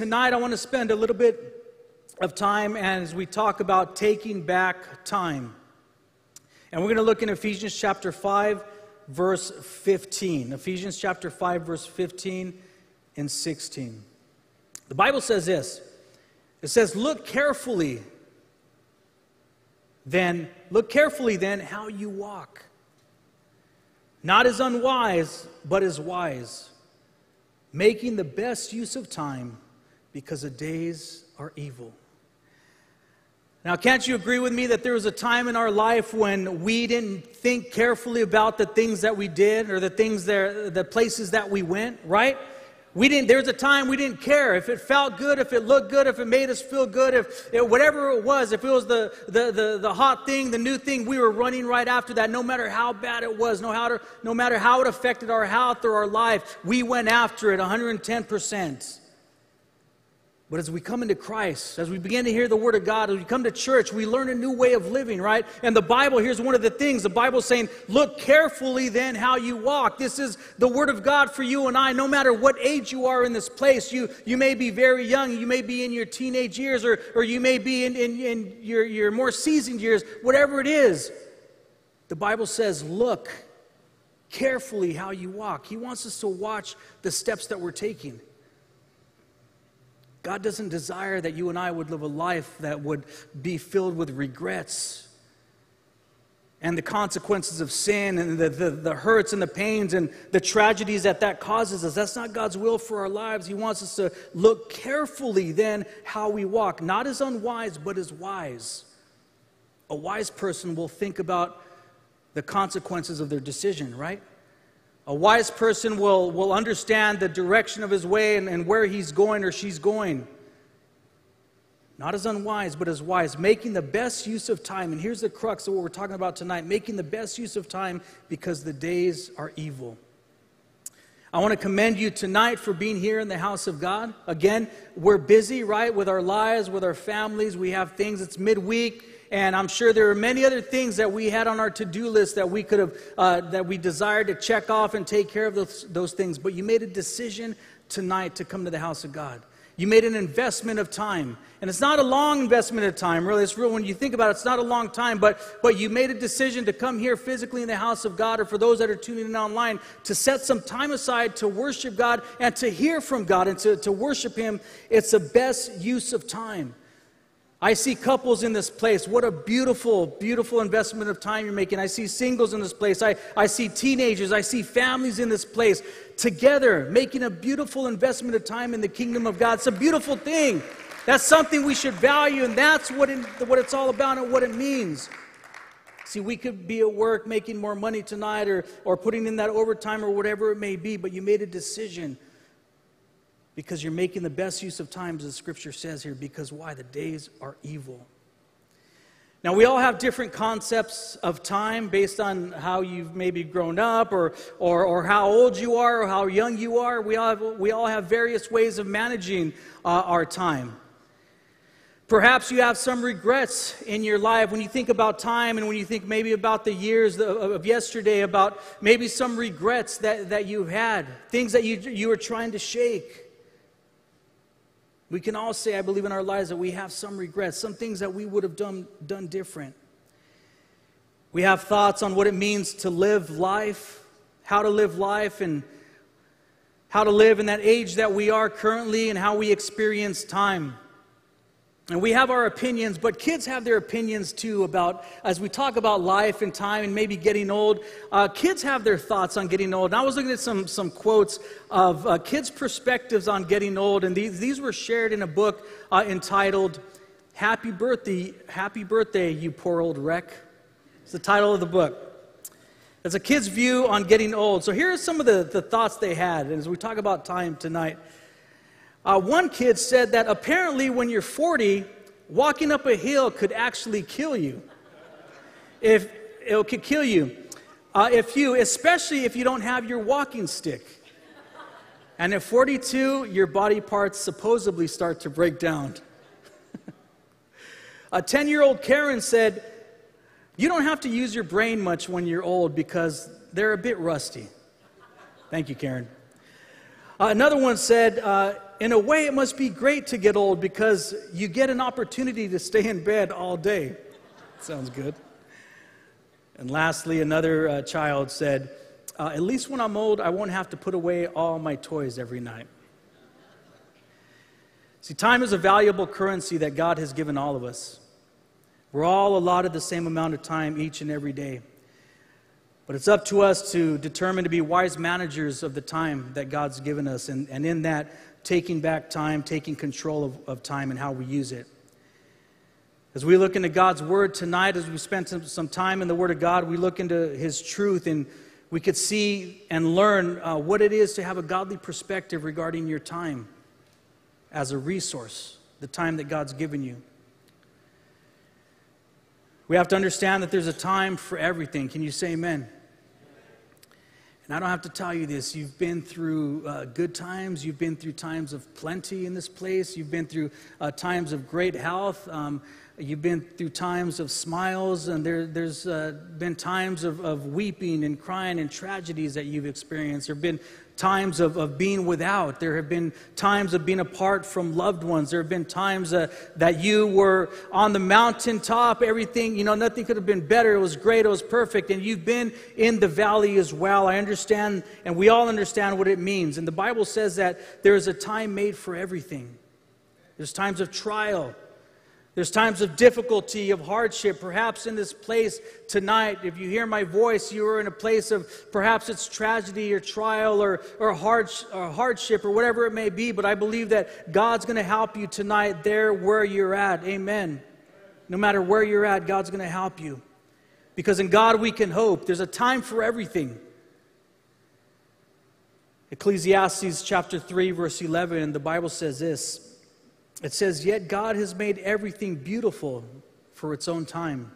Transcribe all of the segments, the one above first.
tonight I want to spend a little bit of time as we talk about taking back time. And we're going to look in Ephesians chapter 5, verse 15. Ephesians chapter 5, verse 15 and 16. The Bible says this it says, Look carefully, then, look carefully then how you walk. Not as unwise, but as wise, making the best use of time because the days are evil. Now, can't you agree with me that there was a time in our life when we didn't think carefully about the things that we did or the things there, the places that we went, right? We didn't, there's a time we didn't care if it felt good, if it looked good, if it made us feel good, if it, whatever it was, if it was the, the, the, the, hot thing, the new thing, we were running right after that, no matter how bad it was, no, how to, no matter how it affected our health or our life, we went after it 110%. But as we come into Christ, as we begin to hear the Word of God, as we come to church, we learn a new way of living, right? And the Bible, here's one of the things the Bible's saying, look carefully then how you walk. This is the Word of God for you and I, no matter what age you are in this place. You, you may be very young, you may be in your teenage years, or, or you may be in, in, in your, your more seasoned years, whatever it is. The Bible says, look carefully how you walk. He wants us to watch the steps that we're taking. God doesn't desire that you and I would live a life that would be filled with regrets and the consequences of sin and the, the, the, hurts and the pains and the tragedies that that causes us. That's not God's will for our lives. He wants us to look carefully then how we walk, not as unwise, but as wise. A wise person will think about the consequences of their decision, right? A wise person will, will understand the direction of his way and, and where he's going or she's going. Not as unwise, but as wise, making the best use of time. And here's the crux of what we're talking about tonight making the best use of time because the days are evil. I want to commend you tonight for being here in the house of God. Again, we're busy, right, with our lives, with our families. We have things, it's midweek. And I'm sure there are many other things that we had on our to do list that we could have, uh, that we desired to check off and take care of those, those things. But you made a decision tonight to come to the house of God. You made an investment of time. And it's not a long investment of time, really. It's real when you think about it, it's not a long time, but, but you made a decision to come here physically in the house of God, or for those that are tuning in online, to set some time aside to worship God and to hear from God and to, to worship Him. It's the best use of time. I see couples in this place. What a beautiful, beautiful investment of time you're making. I see singles in this place. I, I see teenagers. I see families in this place together making a beautiful investment of time in the kingdom of God. It's a beautiful thing. That's something we should value, and that's what, it, what it's all about and what it means. See, we could be at work making more money tonight or, or putting in that overtime or whatever it may be, but you made a decision because you're making the best use of times, as the scripture says here, because why? The days are evil. Now, we all have different concepts of time based on how you've maybe grown up or, or, or how old you are or how young you are. We all have, we all have various ways of managing uh, our time. Perhaps you have some regrets in your life when you think about time and when you think maybe about the years of yesterday, about maybe some regrets that, that you've had, things that you, you were trying to shake. We can all say, I believe in our lives, that we have some regrets, some things that we would have done, done different. We have thoughts on what it means to live life, how to live life, and how to live in that age that we are currently and how we experience time. And we have our opinions, but kids have their opinions too about, as we talk about life and time and maybe getting old, uh, kids have their thoughts on getting old. And I was looking at some, some quotes of uh, kids' perspectives on getting old, and these, these were shared in a book uh, entitled Happy Birthday, Happy Birthday, You Poor Old Wreck. It's the title of the book. It's a kid's view on getting old. So here are some of the, the thoughts they had and as we talk about time tonight. Uh, one kid said that apparently when you're 40, walking up a hill could actually kill you. If it could kill you. Uh, if you, especially if you don't have your walking stick. And at 42, your body parts supposedly start to break down. a 10 year old Karen said, You don't have to use your brain much when you're old because they're a bit rusty. Thank you, Karen. Uh, another one said, uh, in a way, it must be great to get old because you get an opportunity to stay in bed all day. Sounds good. And lastly, another uh, child said, uh, At least when I'm old, I won't have to put away all my toys every night. See, time is a valuable currency that God has given all of us. We're all allotted the same amount of time each and every day. But it's up to us to determine to be wise managers of the time that God's given us, and, and in that, taking back time, taking control of, of time and how we use it. As we look into God's Word tonight, as we spend some, some time in the Word of God, we look into His truth and we could see and learn uh, what it is to have a godly perspective regarding your time as a resource, the time that God's given you. We have to understand that there's a time for everything. Can you say amen? And I don't have to tell you this. You've been through uh, good times. You've been through times of plenty in this place. You've been through uh, times of great health. Um, you've been through times of smiles. And there, has uh, been times of, of weeping and crying and tragedies that you've experienced. There have been times of, of being without. There have been times of being apart from loved ones. There have been times uh, that you were on the mountaintop, everything, you know, nothing could have been better. It was great, it was perfect. And you've been in the valley as well. I understand, and we all understand what it means. And the Bible says that there is a time made for everything. There's times of trial, there's times of difficulty, of hardship. Perhaps in this place tonight, if you hear my voice, you are in a place of perhaps it's tragedy or trial or, or, hard, or hardship or whatever it may be. But I believe that God's going to help you tonight there where you're at. Amen. No matter where you're at, God's going to help you. Because in God we can hope. There's a time for everything. Ecclesiastes chapter 3, verse 11, the Bible says this. It says, Yet God has made everything beautiful for its own time.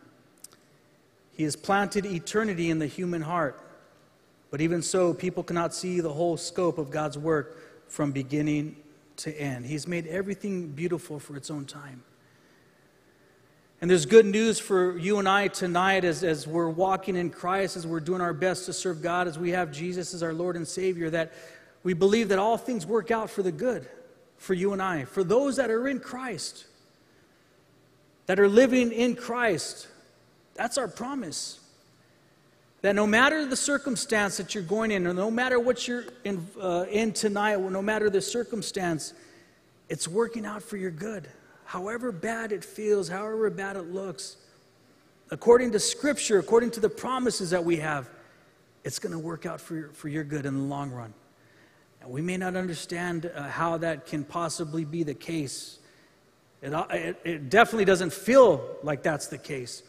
He has planted eternity in the human heart. But even so, people cannot see the whole scope of God's work from beginning to end. He's made everything beautiful for its own time. And there's good news for you and I tonight as, as we're walking in Christ, as we're doing our best to serve God, as we have Jesus as our Lord and Savior, that we believe that all things work out for the good for you and I, for those that are in Christ, that are living in Christ. That's our promise. That no matter the circumstance that you're going in, or no matter what you're in, uh, in tonight, or no matter the circumstance, it's working out for your good. However bad it feels, however bad it looks, according to Scripture, according to the promises that we have, it's going to work out for your, for your good in the long run. We may not understand uh, how that can possibly be the case. It, uh, it, it definitely doesn't feel like that's the case.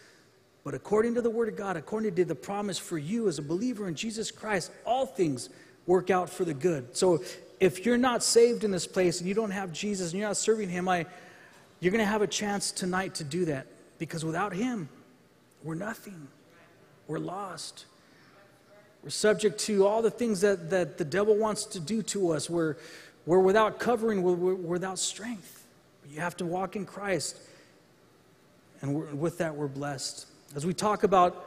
But according to the Word of God, according to the promise for you as a believer in Jesus Christ, all things work out for the good. So if you're not saved in this place and you don't have Jesus and you're not serving Him, I, you're going to have a chance tonight to do that. Because without Him, we're nothing, we're lost. We're subject to all the things that, that the devil wants to do to us. We're, we're without covering, we're, we're without strength. You have to walk in Christ. And with that, we're blessed. As we talk about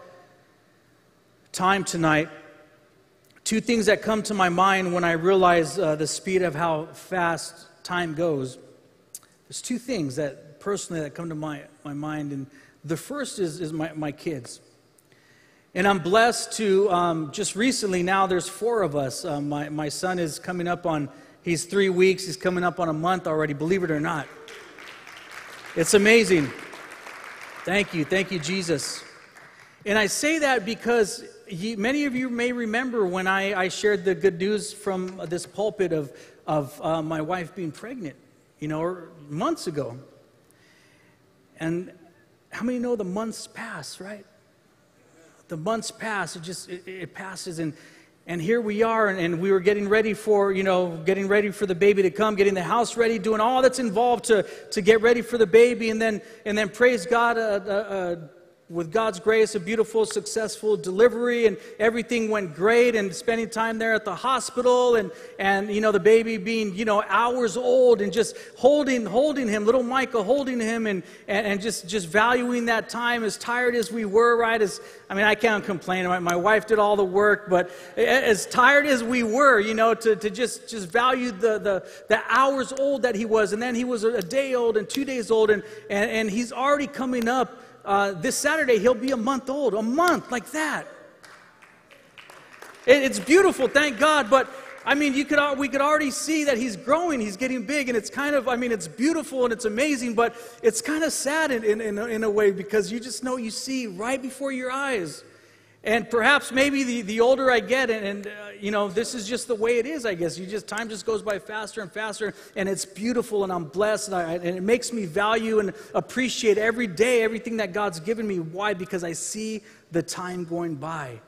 time tonight, two things that come to my mind when I realize uh, the speed of how fast time goes. There's two things that personally that come to my, my mind. And the first is, is my, my kids. And I'm blessed to um, just recently now, there's four of us. Uh, my, my son is coming up on, he's three weeks, he's coming up on a month already, believe it or not. It's amazing. Thank you. Thank you, Jesus. And I say that because many of you may remember when I, I, shared the good news from this pulpit of, of uh, my wife being pregnant, you know, months ago. And how many know the months pass, right? The months pass, it just it, it passes, and and here we are, and, and, we were getting ready for you know getting ready for the baby to come, getting the house ready, doing all that's involved to to get ready for the baby, and then and then praise God, a, a, with God's grace, a beautiful, successful delivery, and everything went great. And spending time there at the hospital, and and you know the baby being you know hours old, and just holding holding him, little Micah holding him, and and, and just just valuing that time. As tired as we were, right? As I mean, I can't complain. My, my wife did all the work, but as tired as we were, you know, to, to just just value the the the hours old that he was, and then he was a day old and two days old, and and, and he's already coming up uh, this Saturday, he'll be a month old. A month like that. It, it's beautiful, thank God. But I mean, you could, we could already see that he's growing, he's getting big, and it's kind of, I mean, it's beautiful and it's amazing, but it's kind of sad in, in, in, a, in a way because you just know you see right before your eyes and perhaps maybe the, the older I get, and, and uh, you know, this is just the way it is, I guess. You just, time just goes by faster and faster, and it's beautiful, and I'm blessed, and, I, and it makes me value and appreciate every day everything that God's given me. Why? Because I see the time going by.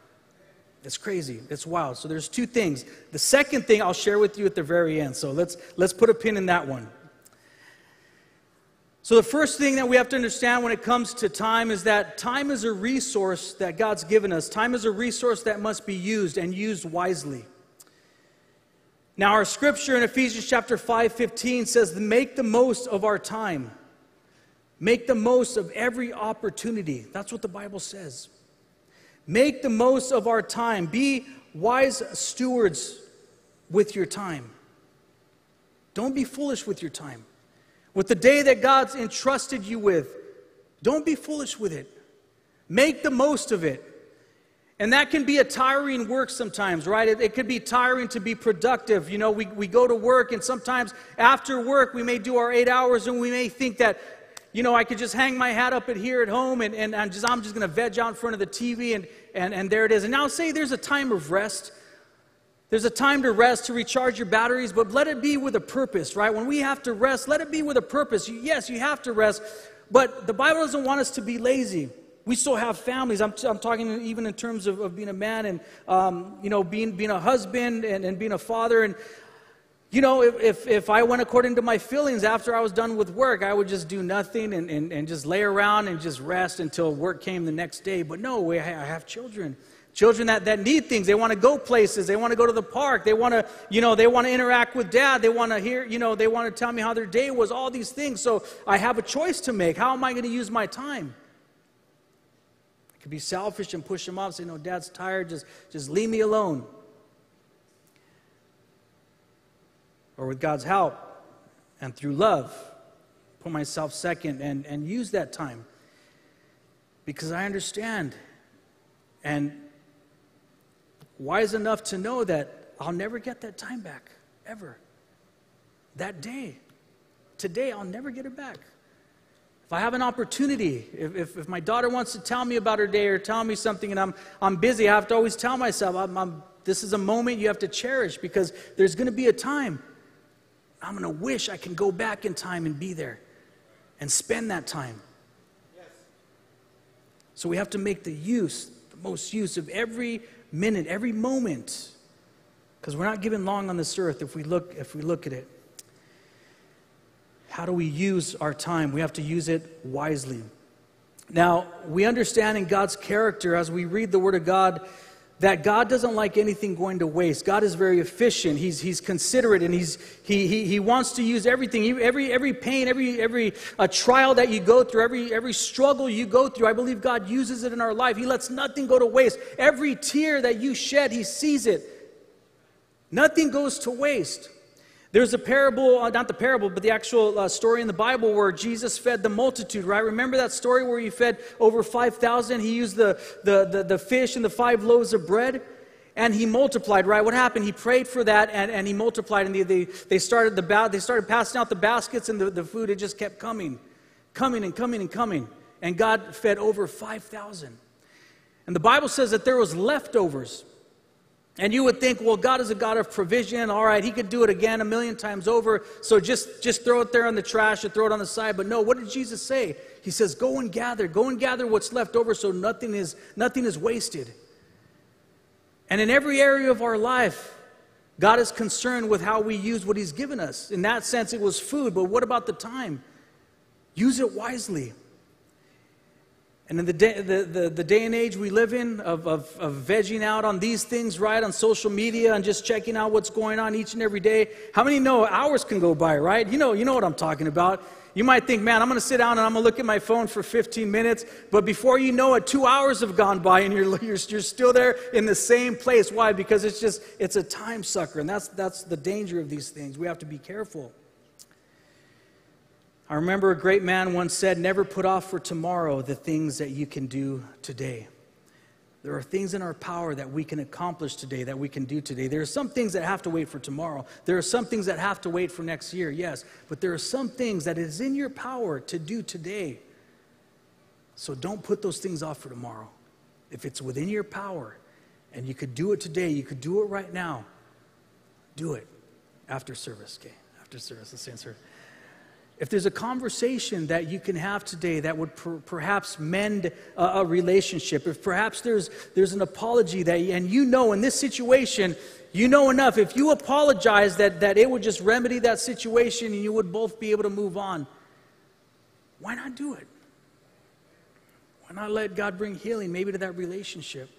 It's crazy. It's wild. So there's two things. The second thing I'll share with you at the very end. So let's let's put a pin in that one. So, the first thing that we have to understand when it comes to time is that time is a resource that God's given us. Time is a resource that must be used and used wisely. Now, our scripture in Ephesians chapter 5 15 says, Make the most of our time. Make the most of every opportunity. That's what the Bible says. Make the most of our time. Be wise stewards with your time. Don't be foolish with your time. With the day that God's entrusted you with, don't be foolish with it. Make the most of it. And that can be a tiring work sometimes, right? It, it, could be tiring to be productive. You know, we, we go to work, and sometimes after work, we may do our eight hours, and we may think that, you know, I could just hang my hat up at here at home, and, and I'm just, I'm just going to veg out in front of the TV, and, and, and there it is. And now, say there's a time of rest. There's a time to rest, to recharge your batteries, but let it be with a purpose, right? When we have to rest, let it be with a purpose. Yes, you have to rest, but the Bible doesn't want us to be lazy. We still have families. I'm, I'm talking even in terms of, of being a man and, um, you know, being, being a husband and, and being a father. And, you know, if, if, if, I went according to my feelings after I was done with work, I would just do nothing and, and, and just lay around and just rest until work came the next day. But no, I have children. Children that, that need things. They want to go places. They want to go to the park. They want to, you know, they want to interact with dad. They want to hear, you know, they want to tell me how their day was, all these things. So I have a choice to make. How am I going to use my time? I could be selfish and push them off, say, no, dad's tired, just, just leave me alone. Or with God's help and through love, put myself second and, and use that time. Because I understand and wise enough to know that I'll never get that time back, ever. That day, today, I'll never get it back. If I have an opportunity, if, if, if, my daughter wants to tell me about her day or tell me something and I'm, I'm busy, I have to always tell myself, I'm, I'm, this is a moment you have to cherish because there's going to be a time. I'm going to wish I can go back in time and be there and spend that time. Yes. So we have to make the use, the most use of every minute, every moment. Because we're not given long on this earth if we look if we look at it. How do we use our time? We have to use it wisely. Now, we understand in God's character as we read the Word of God that God doesn't like anything going to waste. God is very efficient. He's, he's considerate and he's, he, he, he wants to use everything, every, every pain, every, every uh, trial that you go through, every, every struggle you go through. I believe God uses it in our life. He lets nothing go to waste. Every tear that you shed, He sees it. Nothing goes to waste. There's a parable, uh, not the parable, but the actual uh, story in the Bible where Jesus fed the multitude, right? Remember that story where he fed over 5,000? He used the, the, the, the, fish and the five loaves of bread and he multiplied, right? What happened? He prayed for that and, and he multiplied and they, they, they, started the ba- they started passing out the baskets and the, the food, it just kept coming, coming and coming and coming. And God fed over 5,000. And the Bible says that there was leftovers. And you would think, well, God is a God of provision. All right, He could do it again a million times over. So just, just throw it there in the trash or throw it on the side. But no, what did Jesus say? He says, go and gather. Go and gather what's left over so nothing is, nothing is wasted. And in every area of our life, God is concerned with how we use what He's given us. In that sense, it was food. But what about the time? Use it wisely. And in the day, the, the, the day and age we live in of, of, of vegging out on these things, right, on social media and just checking out what's going on each and every day, how many know hours can go by, right? You know, you know what I'm talking about. You might think, man, I'm going to sit down and I'm going to look at my phone for 15 minutes, but before you know it, two hours have gone by and you're, you're, you're still there in the same place. Why? Because it's just, it's a time sucker, and that's, that's the danger of these things. We have to be careful. I remember a great man once said, Never put off for tomorrow the things that you can do today. There are things in our power that we can accomplish today, that we can do today. There are some things that have to wait for tomorrow. There are some things that have to wait for next year, yes. But there are some things that is in your power to do today. So don't put those things off for tomorrow. If it's within your power and you could do it today, you could do it right now, do it after service, okay? After service, let's answer. If there's a conversation that you can have today that would per, perhaps mend a, a, relationship, if perhaps there's, there's an apology that, and you know in this situation, you know enough, if you apologize that, that it would just remedy that situation and you would both be able to move on, why not do it? Why not let God bring healing maybe to that relationship?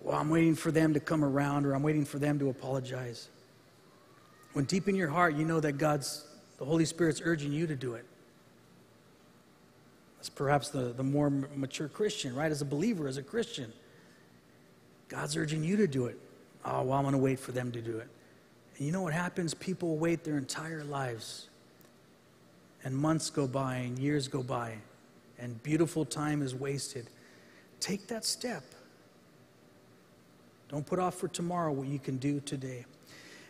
Well, I'm waiting for them to come around or I'm waiting for them to apologize. When deep in your heart you know that God's the Holy Spirit's urging you to do it. That's perhaps the, the more mature Christian, right? As a believer, as a Christian. God's urging you to do it. Oh, well, I'm going to wait for them to do it. And you know what happens? People wait their entire lives. And months go by, and years go by, and beautiful time is wasted. Take that step. Don't put off for tomorrow what you can do today.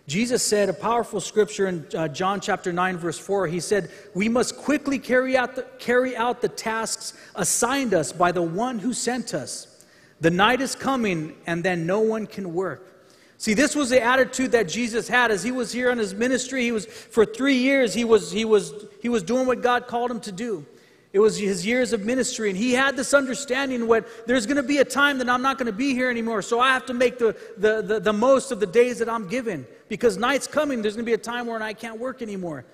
Jesus said a powerful scripture in uh, John chapter 9, verse 4. He said, We must quickly carry out, the, carry out the tasks assigned us by the one who sent us. The night is coming, and then no one can work. See, this was the attitude that Jesus had as he was here on his ministry. He was, for three years, he was, he was, he was doing what God called him to do. It was his years of ministry, and he had this understanding what there's going to be a time that I'm not going to be here anymore, so I have to make the, the, the, the most of the days that I'm given. Because night's coming, there's going to be a time when I can't work anymore.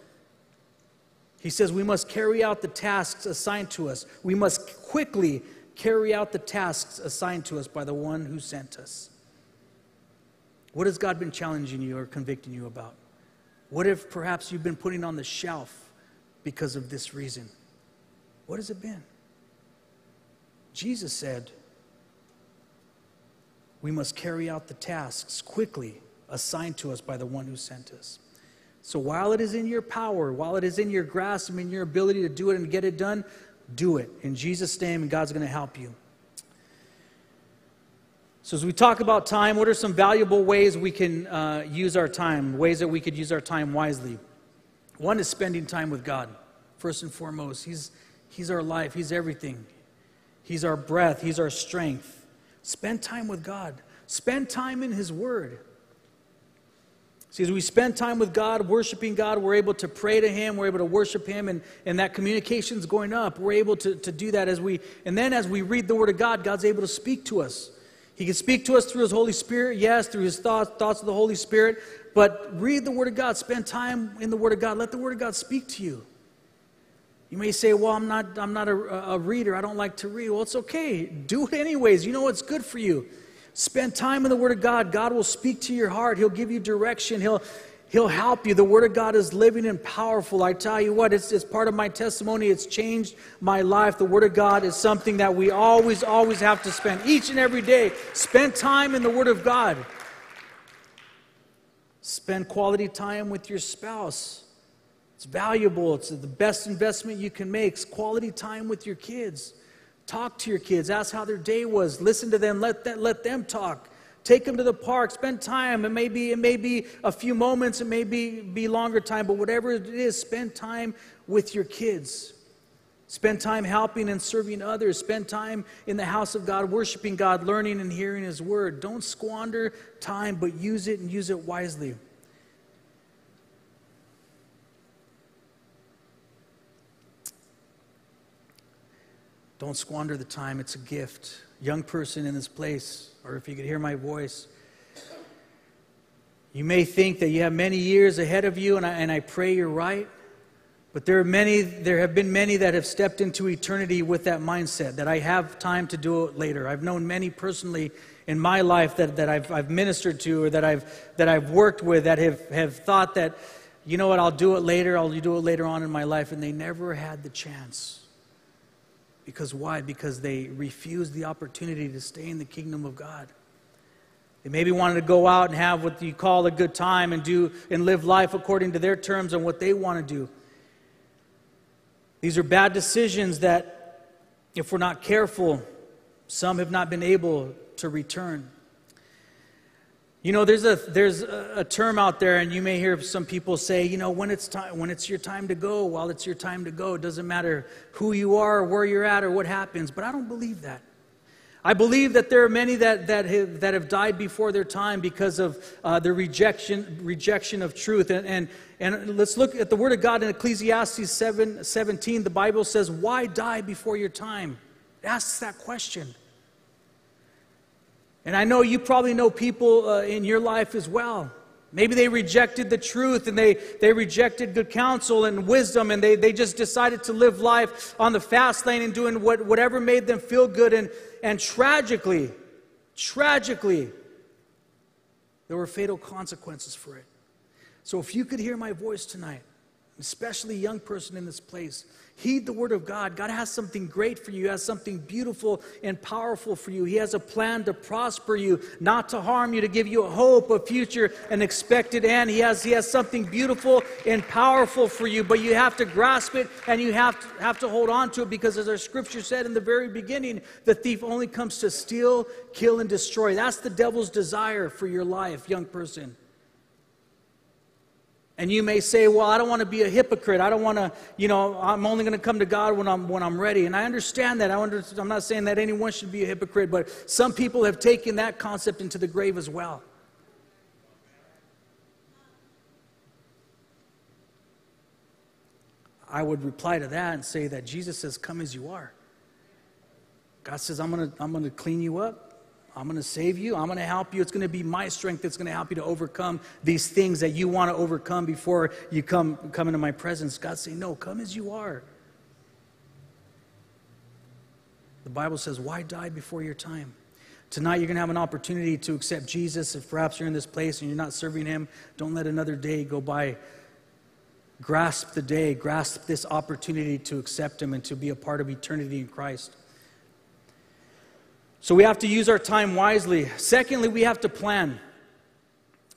He says we must carry out the tasks assigned to us. We must quickly carry out the tasks assigned to us by the one who sent us. What has God been challenging you or convicting you about? What if perhaps you've been putting on the shelf because of this reason? What has it been? Jesus said, We must carry out the tasks quickly assigned to us by the one who sent us. So while it is in your power, while it is in your grasp and in your ability to do it and get it done, do it. In Jesus' name, and God's going to help you. So, as we talk about time, what are some valuable ways we can uh, use our time, ways that we could use our time wisely? One is spending time with God, first and foremost. He's, He's our life, He's everything. He's our breath, He's our strength. Spend time with God, spend time in His Word. See, as we spend time with God, worshiping God, we're able to pray to Him, we're able to worship Him, and, and that communication's going up. We're able to, to do that as we, and then as we read the Word of God, God's able to speak to us. He can speak to us through His Holy Spirit, yes, through His thoughts, thoughts of the Holy Spirit, but read the Word of God, spend time in the Word of God, let the Word of God speak to you. You may say, Well, I'm not, I'm not a, a reader. I don't like to read. Well, it's okay. Do it anyways. You know what's good for you. Spend time in the Word of God. God will speak to your heart, He'll give you direction. He'll, He'll help you. The Word of God is living and powerful. I tell you what, it's, it's part of my testimony. It's changed my life. The Word of God is something that we always, always have to spend each and every day. Spend time in the Word of God. Spend quality time with your spouse. It's valuable. It's the best investment you can make. It's quality time with your kids. Talk to your kids. Ask how their day was. Listen to them. Let, that, let them talk. Take them to the park. Spend time. It may be, it may be a few moments. It may be, be longer time. But whatever it is, spend time with your kids. Spend time helping and serving others. Spend time in the house of God, worshiping God, learning and hearing His word. Don't squander time, but use it and use it wisely. Don't squander the time, it's a gift. Young person in this place, or if you could hear my voice, you may think that you have many years ahead of you, and I, and I pray you're right. But there are many, there have been many that have stepped into eternity with that mindset that I have time to do it later. I've known many personally in my life that, that I've, I've ministered to or that I've, that I've worked with that have, have thought that, you know what, I'll do it later, I'll do it later on in my life, and they never had the chance. Because why? Because they refused the opportunity to stay in the kingdom of God. They maybe wanted to go out and have what you call a good time and do and live life according to their terms and what they want to do. These are bad decisions that, if we're not careful, some have not been able to return. You know, there's a there's a, term out there, and you may hear some people say, you know, when it's time, when it's your time to go, while it's your time to go, it doesn't matter who you are, or where you're at, or what happens. But I don't believe that. I believe that there are many that, that, have, that have died before their time because of uh, their rejection, rejection of truth. And, and, and let's look at the Word of God in Ecclesiastes 7 17. The Bible says, Why die before your time? It asks that question. And I know you probably know people uh, in your life as well. Maybe they rejected the truth and they, they rejected good counsel and wisdom and they, they just decided to live life on the fast lane and doing what, whatever made them feel good. And, and tragically, tragically, there were fatal consequences for it. So if you could hear my voice tonight, especially young person in this place, Heed the word of God. God has something great for you. He has something beautiful and powerful for you. He has a plan to prosper you, not to harm you, to give you a hope, a future, an expected end. He has, he has something beautiful and powerful for you, but you have to grasp it and you have to, have to hold on to it because, as our scripture said in the very beginning, the thief only comes to steal, kill, and destroy. That's the devil's desire for your life, young person. And you may say, well, I don't want to be a hypocrite. I don't want to, you know, I'm only going to come to God when I'm, when I'm ready. And I understand that. I under, I'm not saying that anyone should be a hypocrite, but some people have taken that concept into the grave as well. I would reply to that and say that Jesus says, Come as you are. God says, I'm going to I'm going to clean you up. I'm going to save you. I'm going to help you. It's going to be my strength that's going to help you to overcome these things that you want to overcome before you come, come into my presence. God say, No, come as you are. The Bible says, Why die before your time? Tonight, you're going to have an opportunity to accept Jesus. If perhaps you're in this place and you're not serving Him, don't let another day go by. Grasp the day, grasp this opportunity to accept Him and to be a part of eternity in Christ. So we have to use our time wisely. Secondly, we have to plan.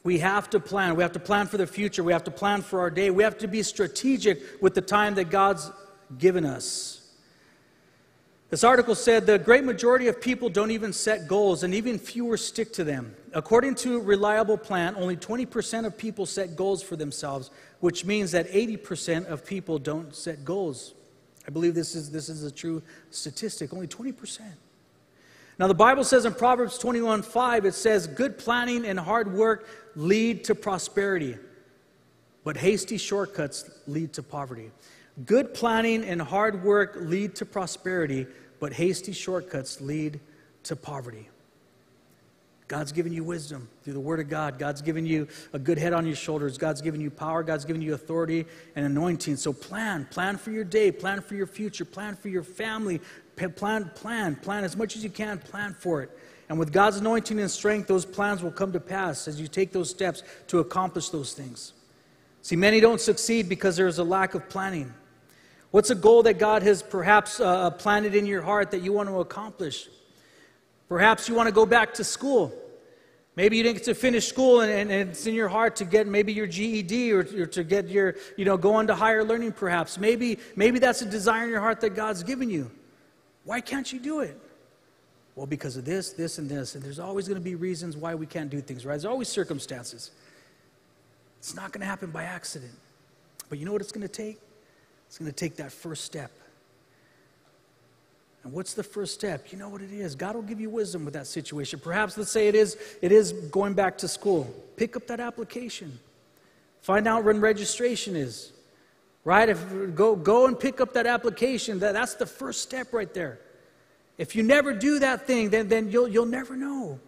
We have to plan. We have to plan for the future. We have to plan for our day. We have to be strategic with the time that God's given us. This article said the great majority of people don't even set goals, and even fewer stick to them. According to Reliable Plan, only 20% of people set goals for themselves, which means that 80% of people don't set goals. I believe this is, this is a true statistic. Only 20%. Now, the Bible says in Proverbs 21 5, it says, Good planning and hard work lead to prosperity, but hasty shortcuts lead to poverty. Good planning and hard work lead to prosperity, but hasty shortcuts lead to poverty. God's given you wisdom through the Word of God. God's given you a good head on your shoulders. God's given you power. God's given you authority and anointing. So plan. Plan for your day. Plan for your future. Plan for your family. Plan, plan, plan as much as you can. Plan for it. And with God's anointing and strength, those plans will come to pass as you take those steps to accomplish those things. See, many don't succeed because there is a lack of planning. What's a goal that God has perhaps uh, planted in your heart that you want to accomplish? Perhaps you want to go back to school. Maybe you didn't get to finish school and, and, and, it's in your heart to get maybe your GED or, or, to get your, you know, go on to higher learning perhaps. Maybe, maybe that's a desire in your heart that God's given you. Why can't you do it? Well, because of this, this, and this. And there's always going to be reasons why we can't do things, right? There's always circumstances. It's not going to happen by accident. But you know what it's going to take? It's going to take that first step. And what's the first step? You know what it is. God will give you wisdom with that situation. Perhaps let's say it is it is going back to school. Pick up that application. Find out when registration is. Right? If go go and pick up that application. That, that's the first step right there. If you never do that thing, then, then you'll, you'll never know.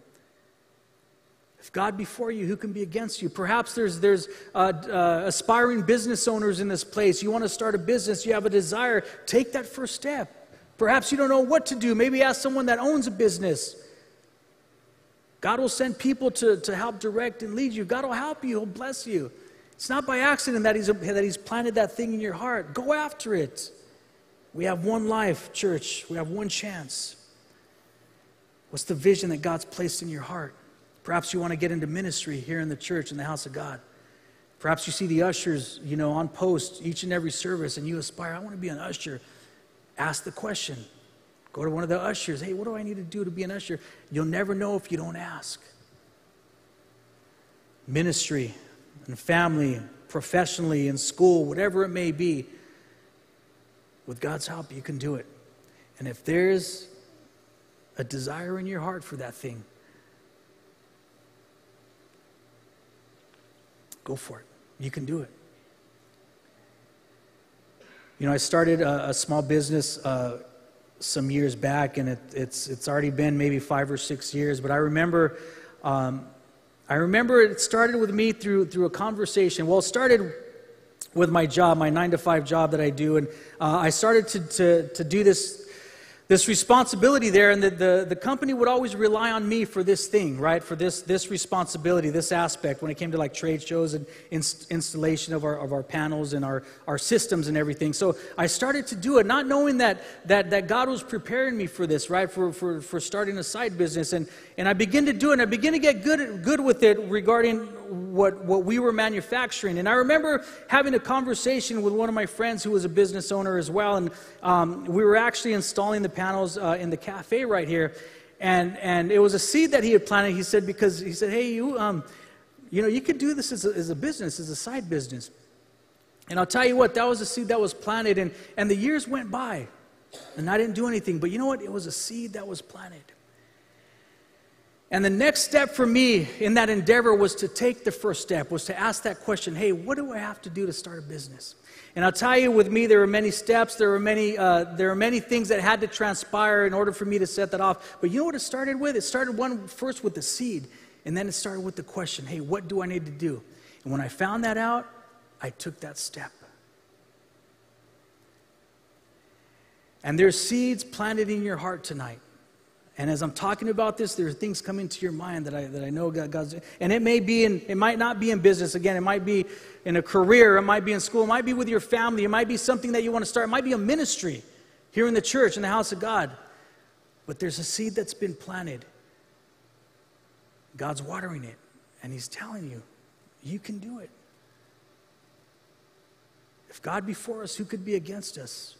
If God before you, who can be against you? Perhaps there's, there's uh, uh, aspiring business owners in this place. You want to start a business, you have a desire, take that first step. Perhaps you don't know what to do. Maybe ask someone that owns a business. God will send people to, to help direct and lead you. God will help you, He'll bless you. It's not by accident that he's, that he's planted that thing in your heart. Go after it. We have one life, church. We have one chance. What's the vision that God's placed in your heart? Perhaps you want to get into ministry here in the church, in the house of God. Perhaps you see the ushers, you know, on post each and every service, and you aspire, I want to be an usher. Ask the question. Go to one of the ushers. Hey, what do I need to do to be an usher? You'll never know if you don't ask. Ministry and family, professionally, in school, whatever it may be, with God's help, you can do it. And if there's a desire in your heart for that thing, Go for it. You can do it. You know, I started a, a small business uh, some years back, and it, it's, it's already been maybe five or six years. But I remember, um, I remember it started with me through, through a conversation. Well, it started with my job, my nine to five job that I do. And uh, I started to, to, to do this this responsibility there, and the, the, the, company would always rely on me for this thing, right? For this, this responsibility, this aspect when it came to like trade shows and inst- installation of our, of our panels and our, our systems and everything. So I started to do it, not knowing that, that, that God was preparing me for this, right? For, for, for starting a side business. And, and I begin to do it, and I begin to get good, good with it regarding what, what we were manufacturing. And I remember having a conversation with one of my friends who was a business owner as well. And um, we were actually installing the panels uh, in the cafe right here. And, and it was a seed that he had planted. He said, because he said, hey, you, um, you know, you could do this as a, as a business, as a side business. And I'll tell you what, that was a seed that was planted. And, and the years went by. And I didn't do anything. But you know what? It was a seed that was planted. And the next step for me in that endeavor was to take the first step, was to ask that question hey, what do I have to do to start a business? And I'll tell you, with me, there were many steps, there were many, uh, there were many things that had to transpire in order for me to set that off. But you know what it started with? It started one first with the seed, and then it started with the question hey, what do I need to do? And when I found that out, I took that step. And there's seeds planted in your heart tonight. And as I'm talking about this, there are things coming to your mind that I, that I know God, God's And it may be in, it might not be in business. Again, it might be in a career. It might be in school. It might be with your family. It might be something that you want to start. It might be a ministry here in the church, in the house of God. But there's a seed that's been planted. God's watering it. And He's telling you, you can do it. If God be for us, who could be against us?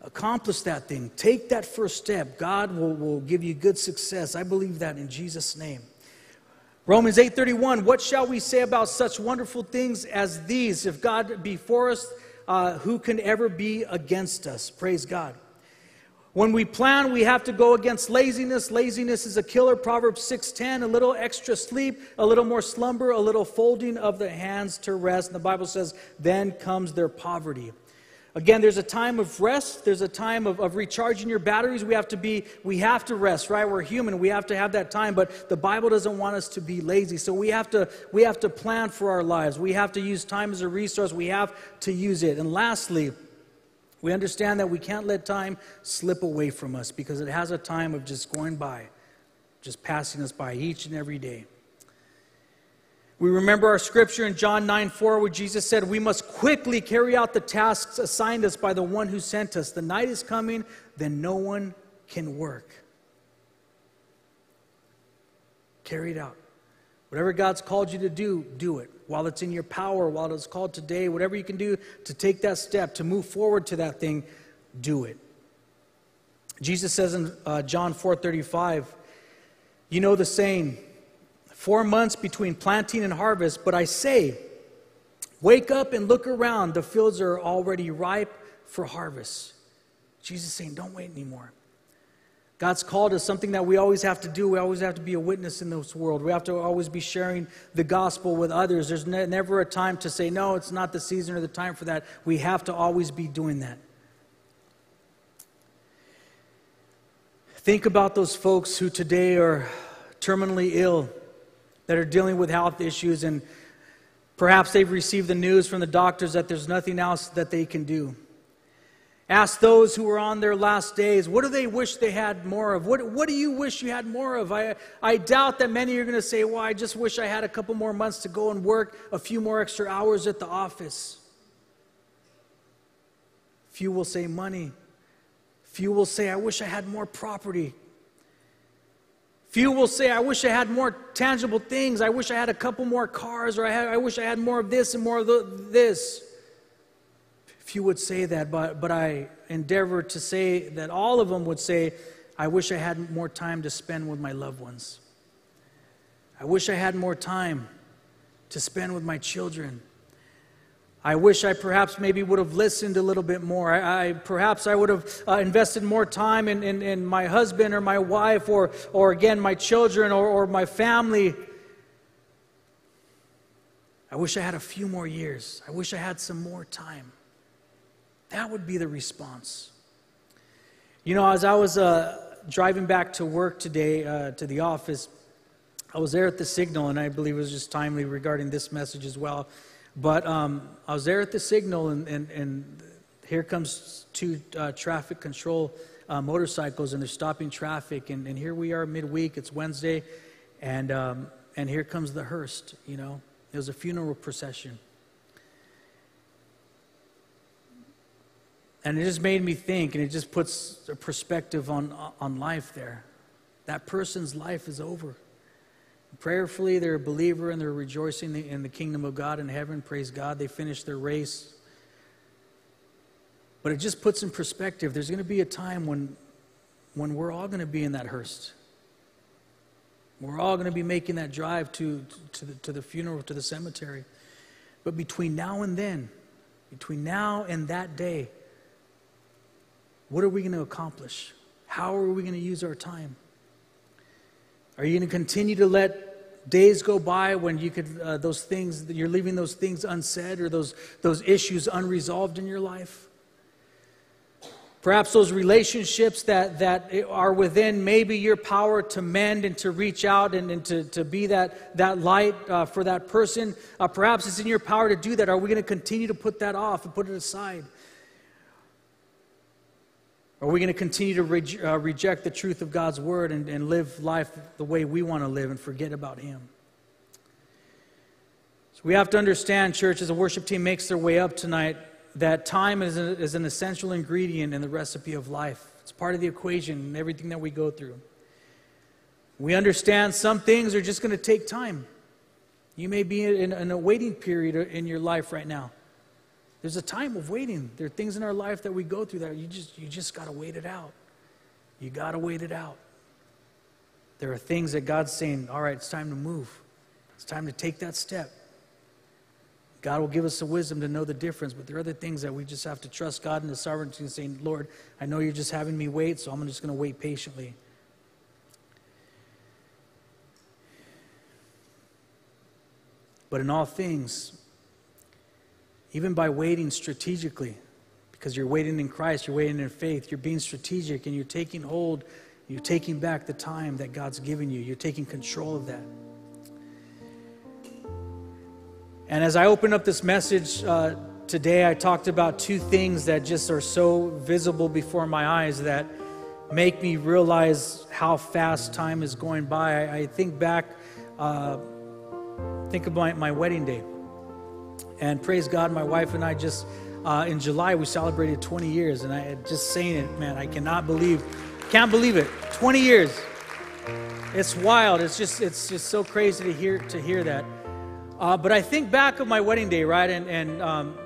Accomplish that thing. Take that first step. God will, will give you good success. I believe that in jesus name. Romans 8.31 what shall we say about such wonderful things as these? If god be for us uh, who can ever be against us? Praise god. When we plan we have to go against laziness. Laziness is a killer. Proverbs 6.10 a little extra sleep a little more slumber a little folding of the hands to rest. And the bible says then comes their poverty Again, there's a time of rest. There's a time of, of recharging your batteries. We have to be, we have to rest, right? We're human. We have to have that time, but the Bible doesn't want us to be lazy. So we have to, we have to plan for our lives. We have to use time as a resource. We have to use it. And lastly, we understand that we can't let time slip away from us because it has a time of just going by, just passing us by each and every day. We remember our scripture in John 9 4, where Jesus said, We must quickly carry out the tasks assigned us by the one who sent us. The night is coming, then no one can work. Carry it out. Whatever God's called you to do, do it. While it's in your power, while it's called today, whatever you can do to take that step, to move forward to that thing, do it. Jesus says in uh, John 4 35, you know the saying, four months between planting and harvest, but I say, wake up and look around. The fields are already ripe for harvest. Jesus is saying, don't wait anymore. God's called us something that we always have to do. We always have to be a witness in this world. We have to always be sharing the gospel with others. There's ne- never a time to say, no, it's not the season or the time for that. We have to always be doing that. Think about those folks who today are terminally ill that are dealing with health issues, and perhaps they've received the news from the doctors that there's nothing else that they can do. Ask those who are on their last days, what do they wish they had more of? What, what do you wish you had more of? I, I doubt that many are going to say, Well, I just wish I had a couple more months to go and work a few more extra hours at the office. Few will say money. Few will say, I wish I had more property. Few will say, I wish I had more tangible things. I wish I had a couple more cars, or I, had, I wish I had more of this and more of the, this few would say that, but, but I endeavor to say that all of them would say, I wish I had more time to spend with my loved ones. I wish I had more time to spend with my children. I wish I perhaps maybe would have listened a little bit more. I, I perhaps I would have uh, invested more time in, in, in, my husband or my wife or, or again, my children or, or my family. I wish I had a few more years. I wish I had some more time. That would be the response. You know, as I was uh, driving back to work today, uh, to the office, I was there at the signal, and I believe it was just timely regarding this message as well. But um, I was there at the signal, and, and, and here comes two uh, traffic control uh, motorcycles, and they're stopping traffic. And, and, here we are midweek, it's Wednesday, and, um, and here comes the hearse, you know. It was a funeral procession. And it just made me think, and it just puts a perspective on, on life there. That person's life is over. Prayerfully, they're a believer and they're rejoicing in the kingdom of God in heaven. Praise God. They finished their race. But it just puts in perspective there's going to be a time when, when we're all going to be in that hearse. We're all going to be making that drive to, to, the, to the funeral, to the cemetery. But between now and then, between now and that day, what are we going to accomplish? How are we going to use our time? Are you going to continue to let days go by when you could uh, those things you're leaving those things unsaid or those those issues unresolved in your life? Perhaps those relationships that, that are within maybe your power to mend and to reach out and, and to, to be that, that light uh, for that person. Uh, perhaps it's in your power to do that. Are we going to continue to put that off and put it aside? Are we going to continue to re- uh, reject the truth of God's word and, and live life the way we want to live and forget about Him? So we have to understand, church, as the worship team makes their way up tonight, that time is, a, is an essential ingredient in the recipe of life. It's part of the equation in everything that we go through. We understand some things are just going to take time. You may be in, in a waiting period in your life right now. There's a time of waiting. There are things in our life that we go through that you just, you just got to wait it out. You got to wait it out. There are things that God's saying, all right, it's time to move. It's time to take that step. God will give us the wisdom to know the difference, but there are other things that we just have to trust God in the sovereignty and saying, Lord, I know you're just having me wait, so I'm just going to wait patiently. But in all things, even by waiting strategically, because you're waiting in Christ, you're waiting in faith, you're being strategic and you're taking hold, you're taking back the time that God's given you, you're taking control of that. And as I open up this message uh, today, I talked about two things that just are so visible before my eyes that make me realize how fast time is going by. I, I think back, uh, think about my wedding day. And praise God, my wife and I just, uh, in July, we celebrated 20 years. And I just saying it, man, I cannot believe, can't believe it. 20 years. It's wild. It's just, it's just so crazy to hear, to hear that. Uh, but I think back of my wedding day, right? And, and um,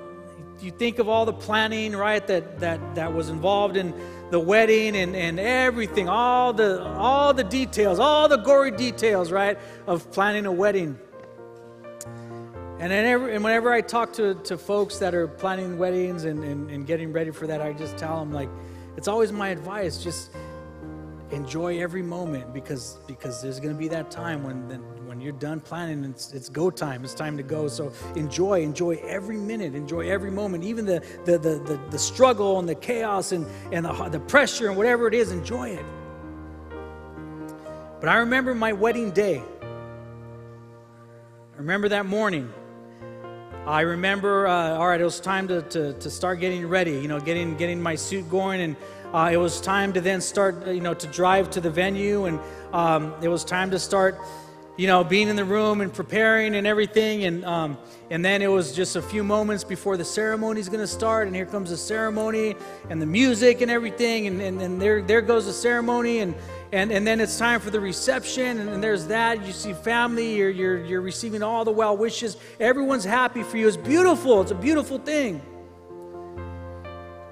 you think of all the planning, right, that, that, that was involved in the wedding and, and everything, all the, all the details, all the gory details, right, of planning a wedding. And, whenever, and whenever I talk to, to folks that are planning weddings and, and, and getting ready for that, I just tell them, like, it's always my advice just enjoy every moment because, because there's going to be that time when, when you're done planning, it's, it's go time, it's time to go. So enjoy, enjoy every minute, enjoy every moment, even the, the, the, the, the struggle and the chaos and, and the, the pressure and whatever it is, enjoy it. But I remember my wedding day I remember that morning. I remember, uh, all right, it was time to, to, to start getting ready, you know, getting, getting my suit going. And uh, it was time to then start, you know, to drive to the venue. And um, it was time to start you know, being in the room and preparing and everything. And, um, and then it was just a few moments before the ceremony is going to start. And here comes the ceremony and the music and everything. And, and, and there, there goes the ceremony. And, and, and then it's time for the reception. And, and there's that. You see family, you're, you're, you're receiving all the well wishes. Everyone's happy for you. It's beautiful. It's a beautiful thing.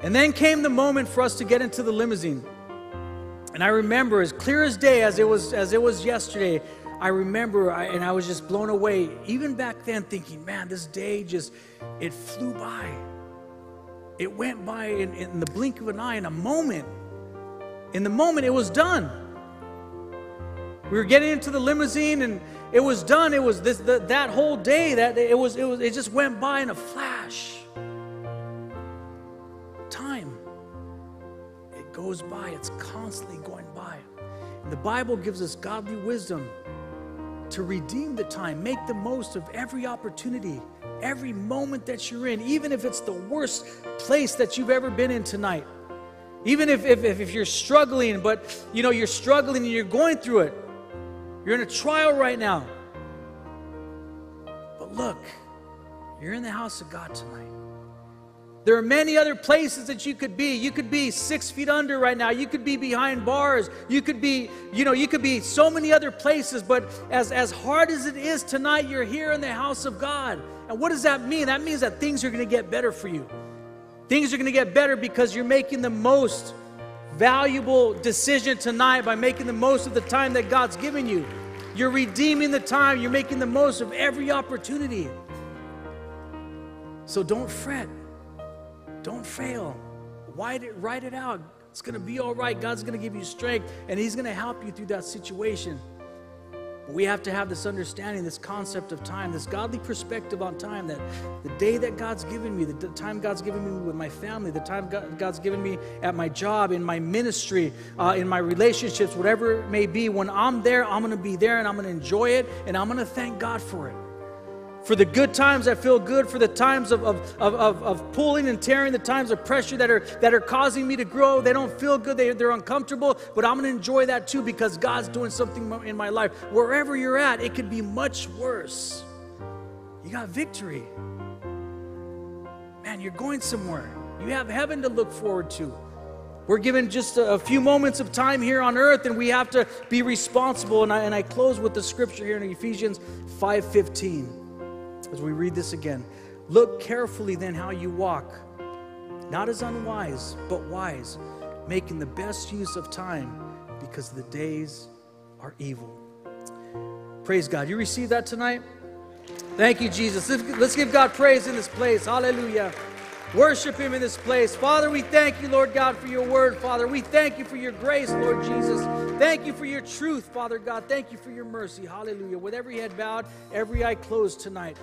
And then came the moment for us to get into the limousine. And I remember as clear as day as it was as it was yesterday, I remember, I, and I was just blown away, even back then, thinking, man, this day just, it flew by. It went by in, in the blink of an eye, in a moment. In the moment, it was done. We were getting into the limousine, and it was done. It was this, the, that whole day. That it was, it was, it just went by in a flash. Time. It goes by. It's constantly going by. And the Bible gives us godly wisdom to redeem the time. Make the most of every opportunity, every moment that you're in, even if it's the worst place that you've ever been in tonight. Even if, if, if you're struggling, but you know, you're struggling and you're going through it. You're in a trial right now. But look, you're in the house of God tonight. There are many other places that you could be. You could be six feet under right now. You could be behind bars. You could be, you know, you could be so many other places. But as, as hard as it is tonight, you're here in the house of God. And what does that mean? That means that things are going to get better for you. Things are going to get better because you're making the most valuable decision tonight by making the most of the time that God's given you. You're redeeming the time. You're making the most of every opportunity. So don't fret. Don't fail. Write it, write it out. It's going to be all right. God's going to give you strength, and He's going to help you through that situation. We have to have this understanding, this concept of time, this godly perspective on time that the day that God's given me, the time God's given me with my family, the time God's given me at my job, in my ministry, uh, in my relationships, whatever it may be, when I'm there, I'm going to be there and I'm going to enjoy it and I'm going to thank God for it. For the good times that feel good, for the times of, of, of, of, pulling and tearing, the times of pressure that are, that are causing me to grow. They don't feel good, they, they're uncomfortable, but I'm to enjoy that too because God's doing something in my life. Wherever you're at, it could be much worse. You got victory. Man, you're going somewhere. You have heaven to look forward to. We're given just a, few moments of time here on earth, and we have to be responsible. And I, and I close with the scripture here in Ephesians 5:15 as we read this again. Look carefully then how you walk, not as unwise, but wise, making the best use of time because the days are evil. Praise God. You receive that tonight? Thank you, Jesus. Let's give God praise in this place. Hallelujah. Worship Him in this place. Father, we thank you, Lord God, for your word, Father. We thank you for your grace, Lord Jesus. Thank you for your truth, Father God. Thank you for your mercy. Hallelujah. With every head bowed, every eye closed tonight.